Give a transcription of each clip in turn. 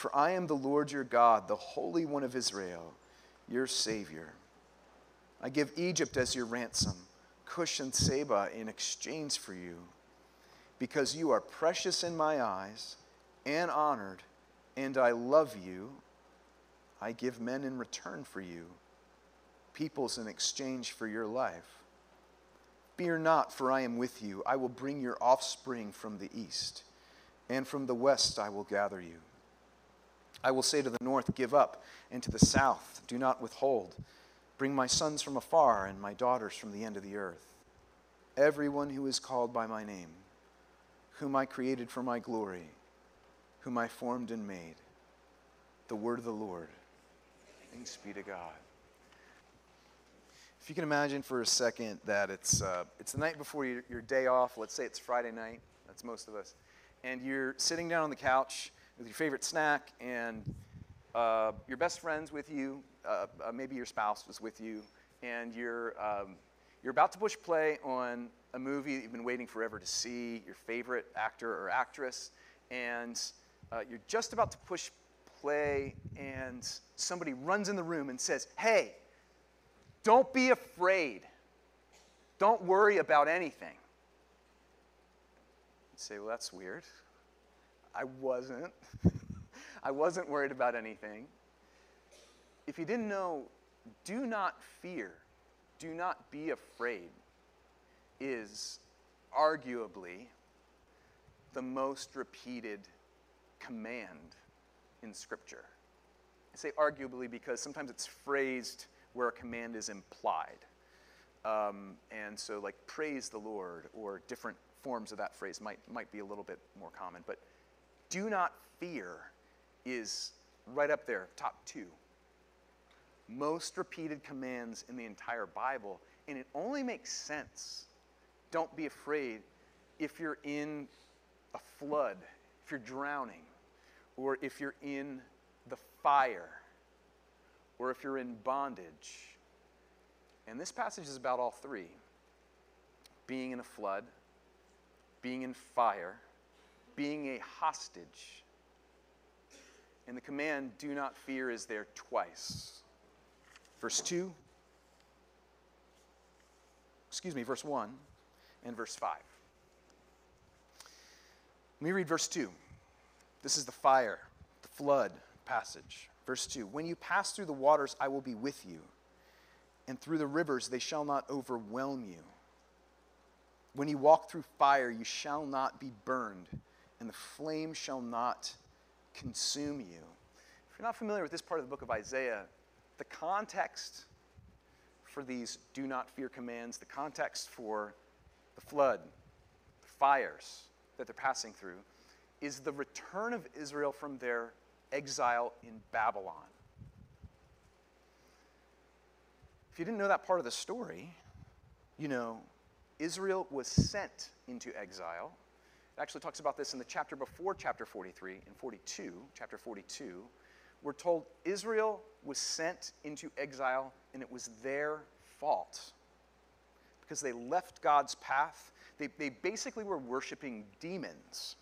For I am the Lord your God, the Holy One of Israel, your Savior. I give Egypt as your ransom, Cush and Seba in exchange for you, because you are precious in my eyes and honored, and I love you. I give men in return for you, peoples in exchange for your life. Fear not, for I am with you. I will bring your offspring from the east, and from the west I will gather you. I will say to the north, Give up, and to the south, Do not withhold. Bring my sons from afar and my daughters from the end of the earth. Everyone who is called by my name, whom I created for my glory, whom I formed and made. The word of the Lord. Thanks be to God. If you can imagine for a second that it's, uh, it's the night before your, your day off, let's say it's Friday night, that's most of us, and you're sitting down on the couch with your favorite snack, and uh, your best friend's with you, uh, uh, maybe your spouse was with you, and you're, um, you're about to push play on a movie that you've been waiting forever to see, your favorite actor or actress, and uh, you're just about to push play, and somebody runs in the room and says, Hey, don't be afraid. Don't worry about anything. You say, Well, that's weird. I wasn't. I wasn't worried about anything. If you didn't know, do not fear, do not be afraid is arguably the most repeated command in Scripture. I say arguably because sometimes it's phrased where a command is implied. Um, and so, like, praise the Lord or different forms of that phrase might, might be a little bit more common. But do not fear is right up there, top two. Most repeated commands in the entire Bible, and it only makes sense. Don't be afraid if you're in a flood, if you're drowning, or if you're in the fire, or if you're in bondage. And this passage is about all three being in a flood, being in fire, being a hostage. And the command, do not fear, is there twice. Verse 2, excuse me, verse 1 and verse 5. Let me read verse 2. This is the fire, the flood passage. Verse 2 When you pass through the waters, I will be with you, and through the rivers, they shall not overwhelm you. When you walk through fire, you shall not be burned and the flame shall not consume you. If you're not familiar with this part of the book of Isaiah, the context for these do not fear commands, the context for the flood, the fires that they're passing through, is the return of Israel from their exile in Babylon. If you didn't know that part of the story, you know, Israel was sent into exile it actually talks about this in the chapter before chapter 43, in 42, chapter 42. We're told Israel was sent into exile and it was their fault because they left God's path. They, they basically were worshiping demons.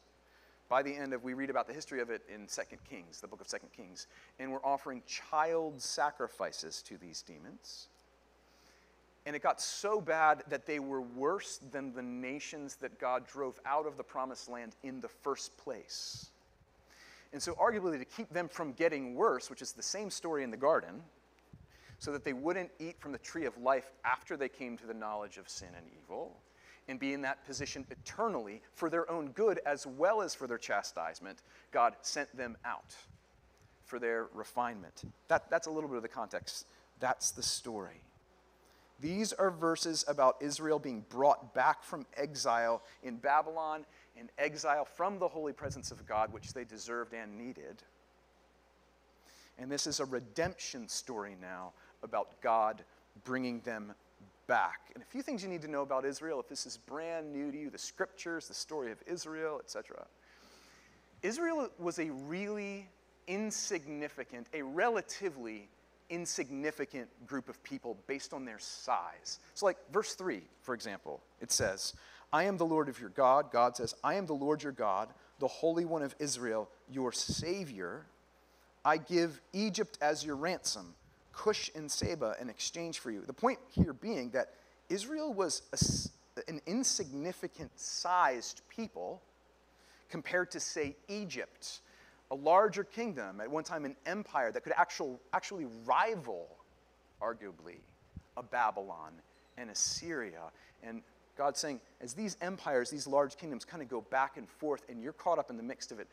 By the end of, we read about the history of it in 2 Kings, the book of 2 Kings, and we're offering child sacrifices to these demons. And it got so bad that they were worse than the nations that God drove out of the promised land in the first place. And so, arguably, to keep them from getting worse, which is the same story in the garden, so that they wouldn't eat from the tree of life after they came to the knowledge of sin and evil, and be in that position eternally for their own good as well as for their chastisement, God sent them out for their refinement. That, that's a little bit of the context. That's the story. These are verses about Israel being brought back from exile in Babylon, in exile from the holy presence of God, which they deserved and needed. And this is a redemption story now about God bringing them back. And a few things you need to know about Israel if this is brand new to you the scriptures, the story of Israel, etc. Israel was a really insignificant, a relatively insignificant group of people based on their size. So, like verse 3, for example, it says, I am the Lord of your God. God says, I am the Lord your God, the Holy One of Israel, your Savior. I give Egypt as your ransom, Cush and Seba in exchange for you. The point here being that Israel was a, an insignificant sized people compared to, say, Egypt, a larger kingdom, at one time an empire that could actual, actually rival, arguably, a Babylon and Assyria. And God's saying, as these empires, these large kingdoms kind of go back and forth, and you're caught up in the mix of it,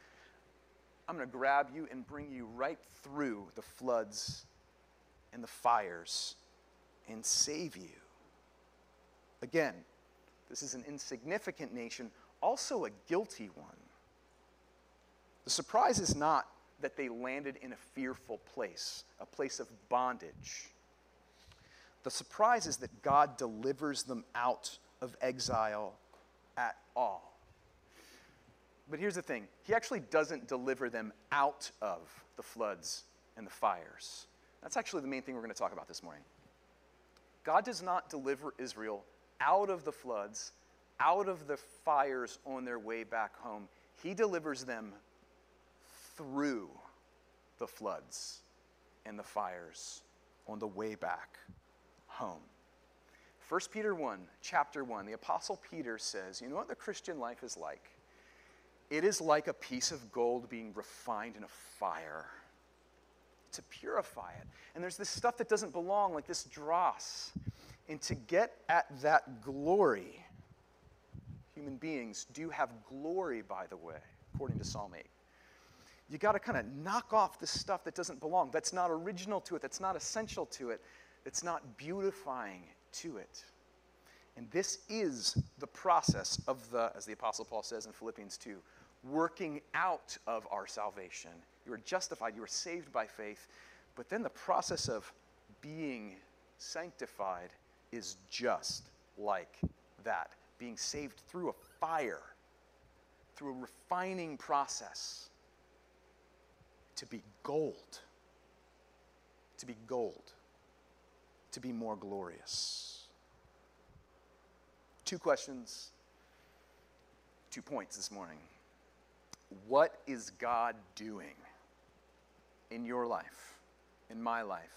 I'm going to grab you and bring you right through the floods and the fires and save you. Again, this is an insignificant nation, also a guilty one. The surprise is not that they landed in a fearful place, a place of bondage. The surprise is that God delivers them out of exile at all. But here's the thing He actually doesn't deliver them out of the floods and the fires. That's actually the main thing we're going to talk about this morning. God does not deliver Israel out of the floods, out of the fires on their way back home. He delivers them through the floods and the fires on the way back home. 1 Peter 1, chapter 1, the Apostle Peter says, You know what the Christian life is like? It is like a piece of gold being refined in a fire to purify it. And there's this stuff that doesn't belong, like this dross. And to get at that glory, human beings do have glory, by the way, according to Psalm 8 you got to kind of knock off the stuff that doesn't belong, that's not original to it, that's not essential to it, that's not beautifying to it. And this is the process of the, as the Apostle Paul says in Philippians 2, working out of our salvation. You are justified, you are saved by faith, but then the process of being sanctified is just like that being saved through a fire, through a refining process to be gold, to be gold, to be more glorious. Two questions, two points this morning. What is God doing in your life, in my life,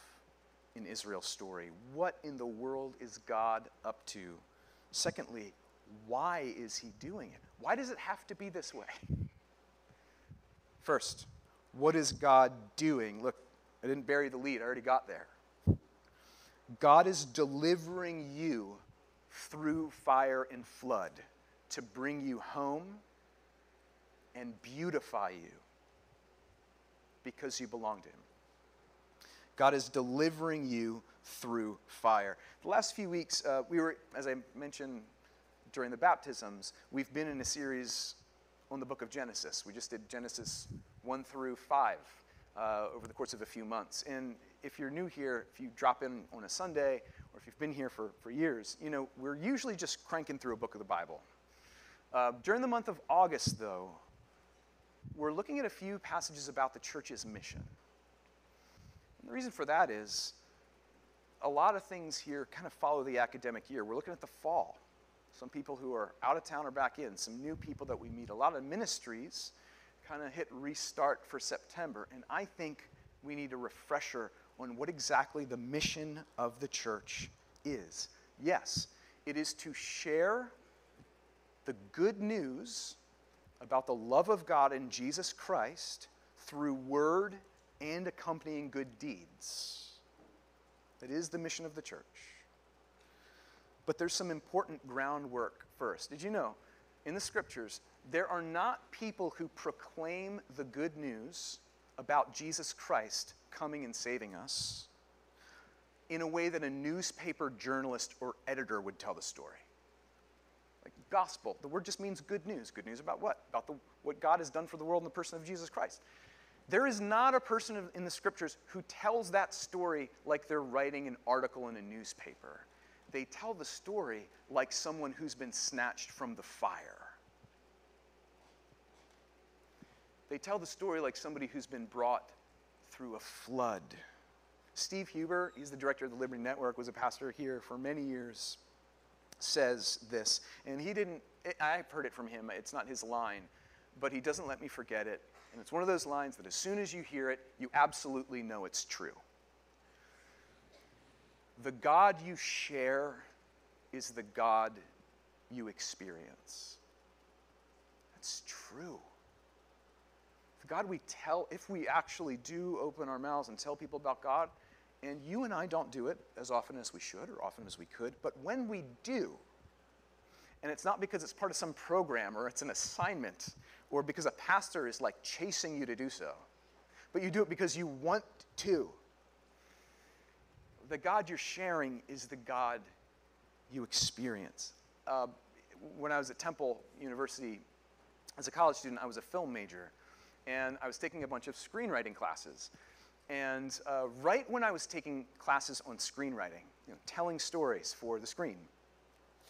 in Israel's story? What in the world is God up to? Secondly, why is he doing it? Why does it have to be this way? First, what is God doing? Look, I didn't bury the lead, I already got there. God is delivering you through fire and flood to bring you home and beautify you because you belong to Him. God is delivering you through fire. The last few weeks, uh, we were, as I mentioned during the baptisms, we've been in a series on the book of Genesis. We just did Genesis 1 through 5 uh, over the course of a few months. And if you're new here, if you drop in on a Sunday, or if you've been here for, for years, you know, we're usually just cranking through a book of the Bible. Uh, during the month of August, though, we're looking at a few passages about the church's mission. And the reason for that is a lot of things here kind of follow the academic year. We're looking at the fall. Some people who are out of town are back in, some new people that we meet, a lot of ministries kind of hit restart for September. And I think we need a refresher on what exactly the mission of the church is. Yes, it is to share the good news about the love of God in Jesus Christ through word and accompanying good deeds. That is the mission of the church. But there's some important groundwork first. Did you know in the scriptures there are not people who proclaim the good news about Jesus Christ coming and saving us in a way that a newspaper journalist or editor would tell the story. Like gospel, the word just means good news. Good news about what? About the, what God has done for the world in the person of Jesus Christ. There is not a person in the scriptures who tells that story like they're writing an article in a newspaper. They tell the story like someone who's been snatched from the fire. They tell the story like somebody who's been brought through a flood. Steve Huber, he's the director of the Liberty Network, was a pastor here for many years, says this. And he didn't, I've heard it from him, it's not his line, but he doesn't let me forget it. And it's one of those lines that as soon as you hear it, you absolutely know it's true. The God you share is the God you experience. That's true. God we tell, if we actually do open our mouths and tell people about God, and you and I don't do it as often as we should or often as we could, but when we do, and it's not because it's part of some program or it's an assignment or because a pastor is like chasing you to do so, but you do it because you want to. The God you're sharing is the God you experience. Uh, when I was at Temple University as a college student, I was a film major, and I was taking a bunch of screenwriting classes. And uh, right when I was taking classes on screenwriting, you know, telling stories for the screen,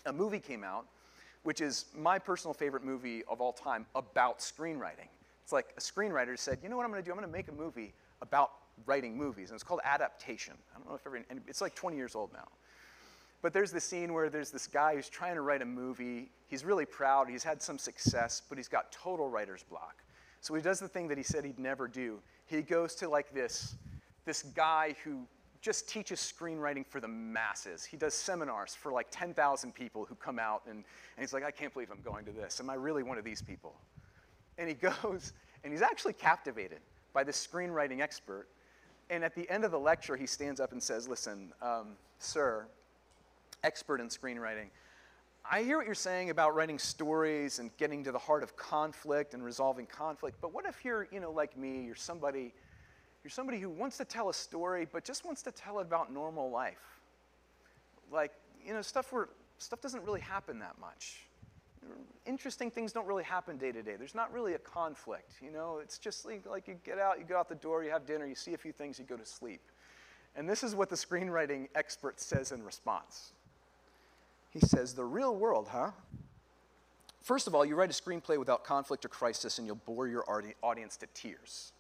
a movie came out which is my personal favorite movie of all time about screenwriting. It's like a screenwriter said, you know what I'm going to do? I'm going to make a movie about writing movies, and it's called Adaptation. I don't know if everyone, it's like 20 years old now. But there's the scene where there's this guy who's trying to write a movie. He's really proud. He's had some success, but he's got total writer's block. So he does the thing that he said he'd never do. He goes to like this, this guy who just teaches screenwriting for the masses. He does seminars for like 10,000 people who come out, and, and he's like, I can't believe I'm going to this. Am I really one of these people? And he goes, and he's actually captivated by this screenwriting expert. And at the end of the lecture, he stands up and says, Listen, um, sir, expert in screenwriting, I hear what you're saying about writing stories and getting to the heart of conflict and resolving conflict, but what if you're, you know, like me, you're somebody you're somebody who wants to tell a story, but just wants to tell it about normal life. Like, you know, stuff where stuff doesn't really happen that much. Interesting things don't really happen day to day. There's not really a conflict, you know. It's just like, like you get out, you go out the door, you have dinner, you see a few things, you go to sleep. And this is what the screenwriting expert says in response. He says, The real world, huh? First of all, you write a screenplay without conflict or crisis, and you'll bore your audience to tears.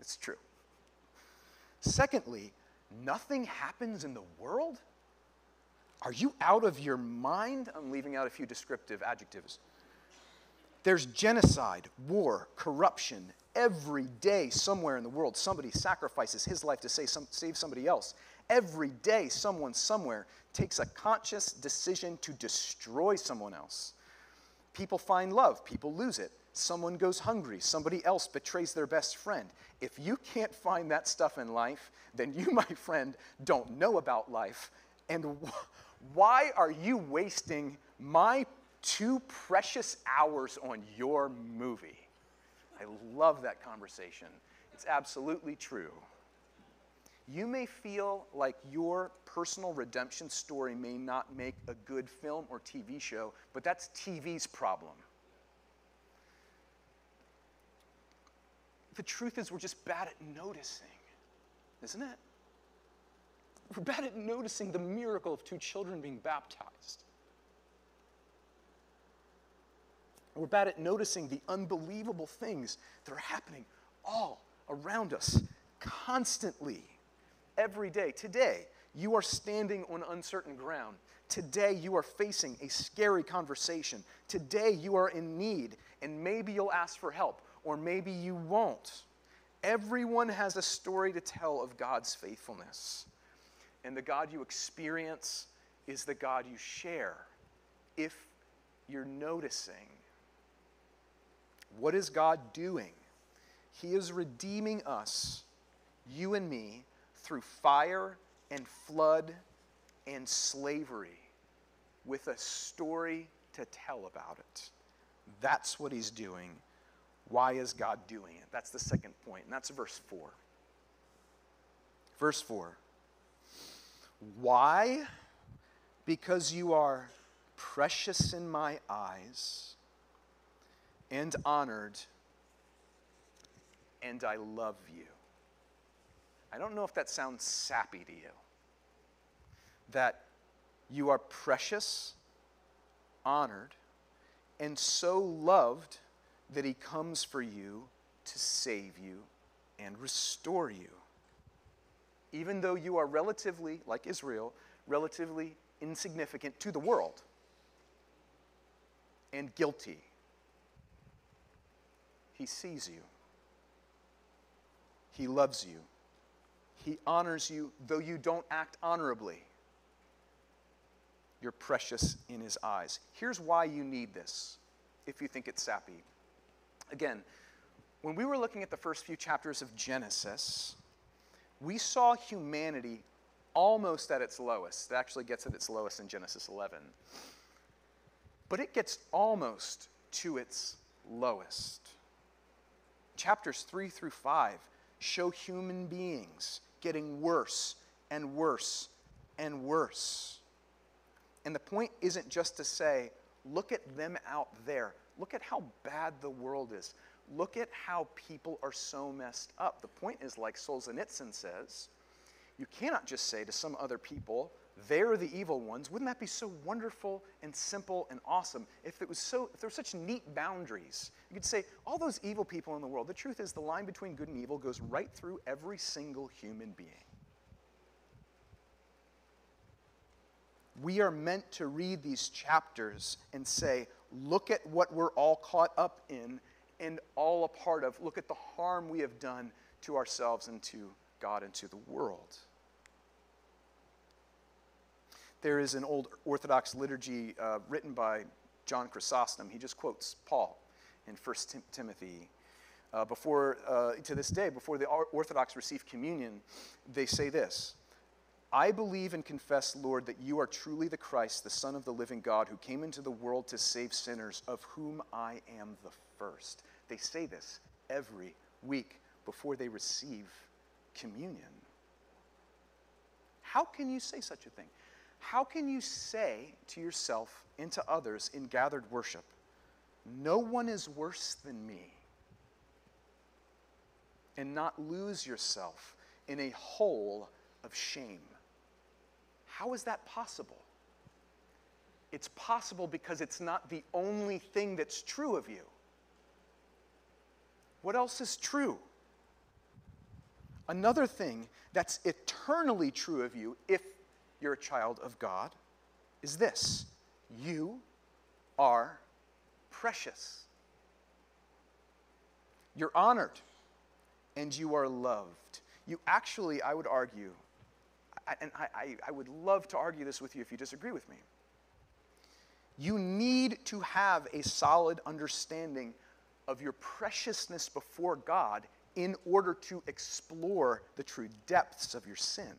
It's true. Secondly, nothing happens in the world? Are you out of your mind? I'm leaving out a few descriptive adjectives. There's genocide, war, corruption. Every day, somewhere in the world, somebody sacrifices his life to save, some, save somebody else. Every day, someone somewhere takes a conscious decision to destroy someone else. People find love, people lose it. Someone goes hungry, somebody else betrays their best friend. If you can't find that stuff in life, then you, my friend, don't know about life. And wh- why are you wasting my two precious hours on your movie? I love that conversation. It's absolutely true. You may feel like your personal redemption story may not make a good film or TV show, but that's TV's problem. the truth is, we're just bad at noticing, isn't it? We're bad at noticing the miracle of two children being baptized. We're bad at noticing the unbelievable things that are happening all around us constantly, every day. Today, you are standing on uncertain ground. Today, you are facing a scary conversation. Today, you are in need, and maybe you'll ask for help or maybe you won't. Everyone has a story to tell of God's faithfulness. And the God you experience is the God you share if you're noticing. What is God doing? He is redeeming us, you and me, through fire and flood and slavery with a story to tell about it. That's what He's doing why is God doing it? That's the second point, and that's verse 4. Verse 4. Why? Because you are precious in my eyes and honored and I love you. I don't know if that sounds sappy to you. That you are precious, honored, and so loved that he comes for you to save you and restore you. Even though you are relatively, like Israel, relatively insignificant to the world and guilty, he sees you. He loves you. He honors you, though you don't act honorably. You're precious in His eyes. Here's why you need this, if you think it's sappy. Again, when we were looking at the first few chapters of Genesis, we saw humanity almost at its lowest. It actually gets at its lowest in Genesis 11. But it gets almost to its lowest. Chapters 3 through 5 show human beings getting worse and worse and worse. And the point isn't just to say, look at them out there. Look at how bad the world is. Look at how people are so messed up. The point is, like Solzhenitsyn says, you cannot just say to some other people, they're the evil ones. Wouldn't that be so wonderful and simple and awesome if it was so if there were such neat boundaries? You could say all those evil people in the world. The truth is the line between good and evil goes right through every single human being. We are meant to read these chapters and say, look at what we're all caught up in and all a part of. Look at the harm we have done to ourselves and to God and to the world. There is an old Orthodox liturgy uh, written by John Chrysostom. He just quotes Paul in 1 Tim- Timothy. Uh, before, uh, to this day, before the Orthodox receive communion, they say this I believe and confess, Lord, that you are truly the Christ, the Son of the living God, who came into the world to save sinners, of whom I am the first. They say this every week before they receive communion. How can you say such a thing? How can you say to yourself and to others in gathered worship, No one is worse than me, and not lose yourself in a hole of shame? How is that possible? It's possible because it's not the only thing that's true of you. What else is true? Another thing that's eternally true of you, if you're a child of God is this you are precious. You're honored and you are loved. You actually, I would argue, and I, I, I, would love to argue this with you if you disagree with me. You need to have a solid understanding of your preciousness before God in order to explore the true depths of your sin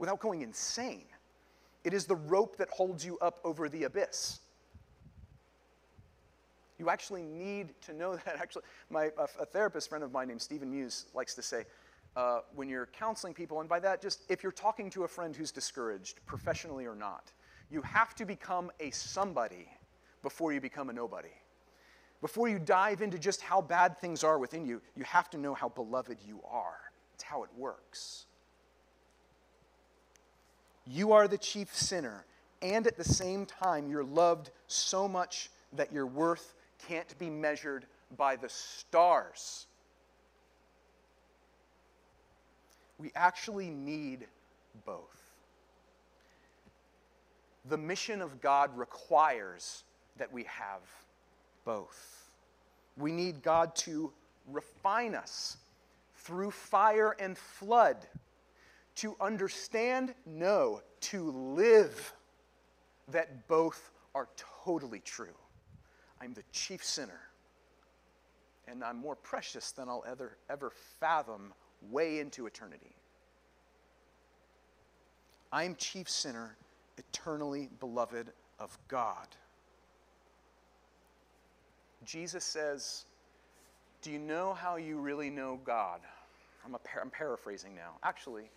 without going insane. It is the rope that holds you up over the abyss. You actually need to know that. Actually, my, a, therapist friend of mine named Stephen Muse likes to say, uh, when you're counseling people, and by that, just if you're talking to a friend who's discouraged, professionally or not, you have to become a somebody before you become a nobody. Before you dive into just how bad things are within you, you have to know how beloved you are. It's how it works. You are the chief sinner, and at the same time, you're loved so much that your worth can't be measured by the stars. We actually need both. The mission of God requires that we have both. We need God to refine us through fire and flood to understand, no, to live that both are totally true. I'm the chief sinner, and I'm more precious than I'll ever, ever fathom way into eternity. I'm chief sinner, eternally beloved of God. Jesus says, Do you know how you really know God? I'm, par- I'm paraphrasing now. Actually,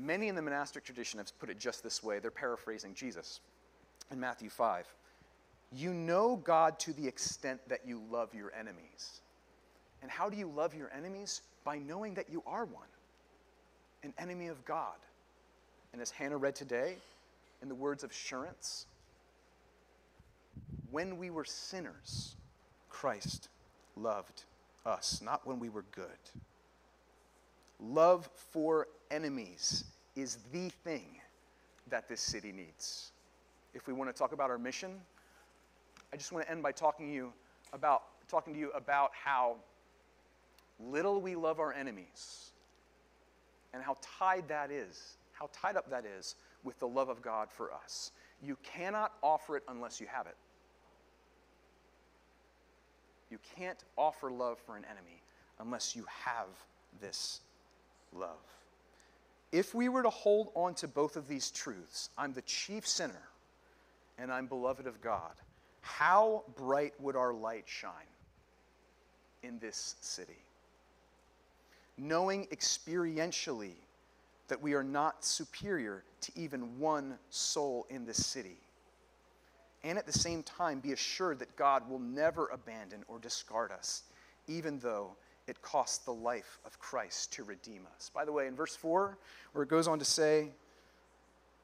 Many in the monastic tradition have put it just this way. They're paraphrasing Jesus in Matthew 5. You know God to the extent that you love your enemies. And how do you love your enemies? By knowing that you are one, an enemy of God. And as Hannah read today, in the words of assurance, when we were sinners, Christ loved us, not when we were good. Love for enemies is the thing that this city needs. If we want to talk about our mission, I just want to end by talking to you about talking to you about how little we love our enemies and how tied that is, how tied up that is with the love of God for us. You cannot offer it unless you have it. You can't offer love for an enemy unless you have this love. If we were to hold on to both of these truths, I'm the chief sinner and I'm beloved of God, how bright would our light shine in this city? Knowing experientially that we are not superior to even one soul in this city. And at the same time, be assured that God will never abandon or discard us, even though it cost the life of Christ to redeem us. By the way, in verse 4, where it goes on to say,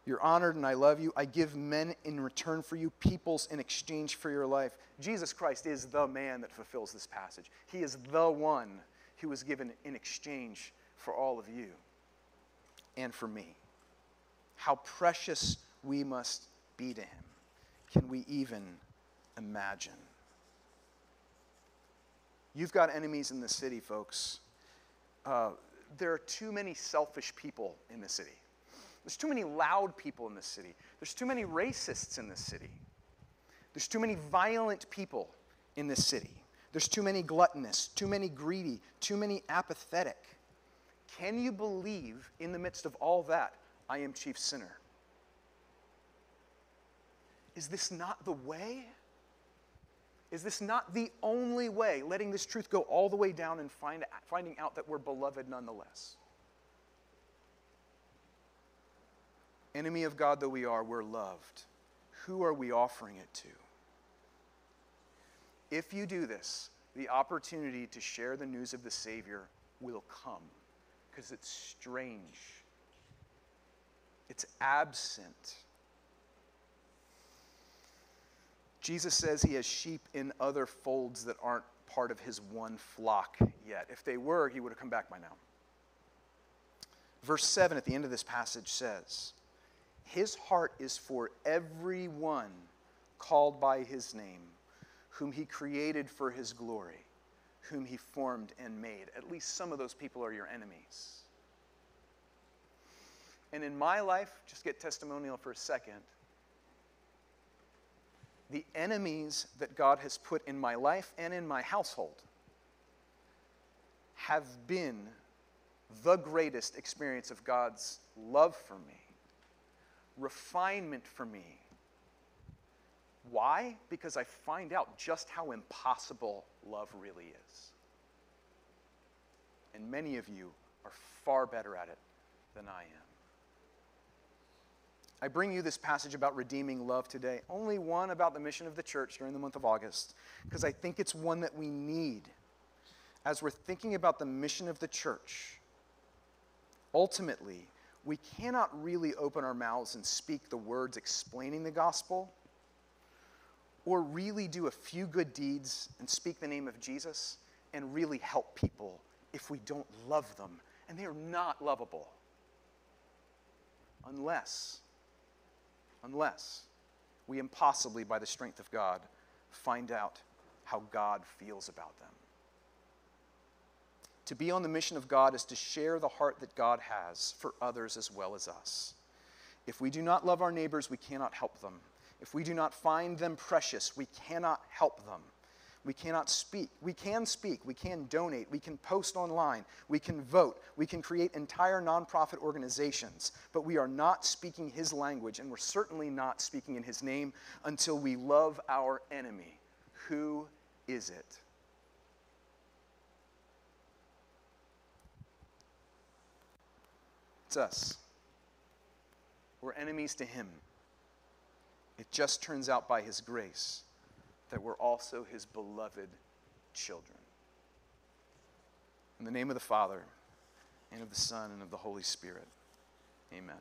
You're honored and I love you. I give men in return for you, peoples in exchange for your life. Jesus Christ is the man that fulfills this passage. He is the one who was given in exchange for all of you and for me. How precious we must be to him. Can we even imagine? You've got enemies in the city, folks. Uh, there are too many selfish people in the city. There's too many loud people in the city. There's too many racists in the city. There's too many violent people in the city. There's too many gluttonous, too many greedy, too many apathetic. Can you believe in the midst of all that, I am chief sinner? Is this not the way? Is this not the only way, letting this truth go all the way down and find, finding out that we're beloved nonetheless? Enemy of God though we are, we're loved. Who are we offering it to? If you do this, the opportunity to share the news of the Savior will come because it's strange, it's absent. Jesus says he has sheep in other folds that aren't part of his one flock yet. If they were, he would have come back by now. Verse 7 at the end of this passage says, His heart is for everyone called by his name, whom he created for his glory whom he formed and made. At least some of those people are your enemies. And in my life, just get testimonial for a second. The enemies that God has put in my life and in my household have been the greatest experience of God's love for me, refinement for me. Why? Because I find out just how impossible love really is. And many of you are far better at it than I am. I bring you this passage about redeeming love today, only one about the mission of the church during the month of August, because I think it's one that we need as we're thinking about the mission of the church. Ultimately, we cannot really open our mouths and speak the words explaining the gospel or really do a few good deeds and speak the name of Jesus and really help people if we don't love them. And they are not lovable unless, unless we impossibly, by the strength of God, find out how God feels about them. To be on the mission of God is to share the heart that God has for others as well as us. If we do not love our neighbors, we cannot help them. If we do not find them precious, we cannot help them. We cannot speak. We can speak. We can donate. We can post online. We can vote. We can create entire nonprofit organizations. But we are not speaking his language, and we're certainly not speaking in his name until we love our enemy. Who is it? It's us. We're enemies to him. It just turns out by His grace that we're also His beloved children. In the name of the Father, and of the Son, and of the Holy Spirit. Amen.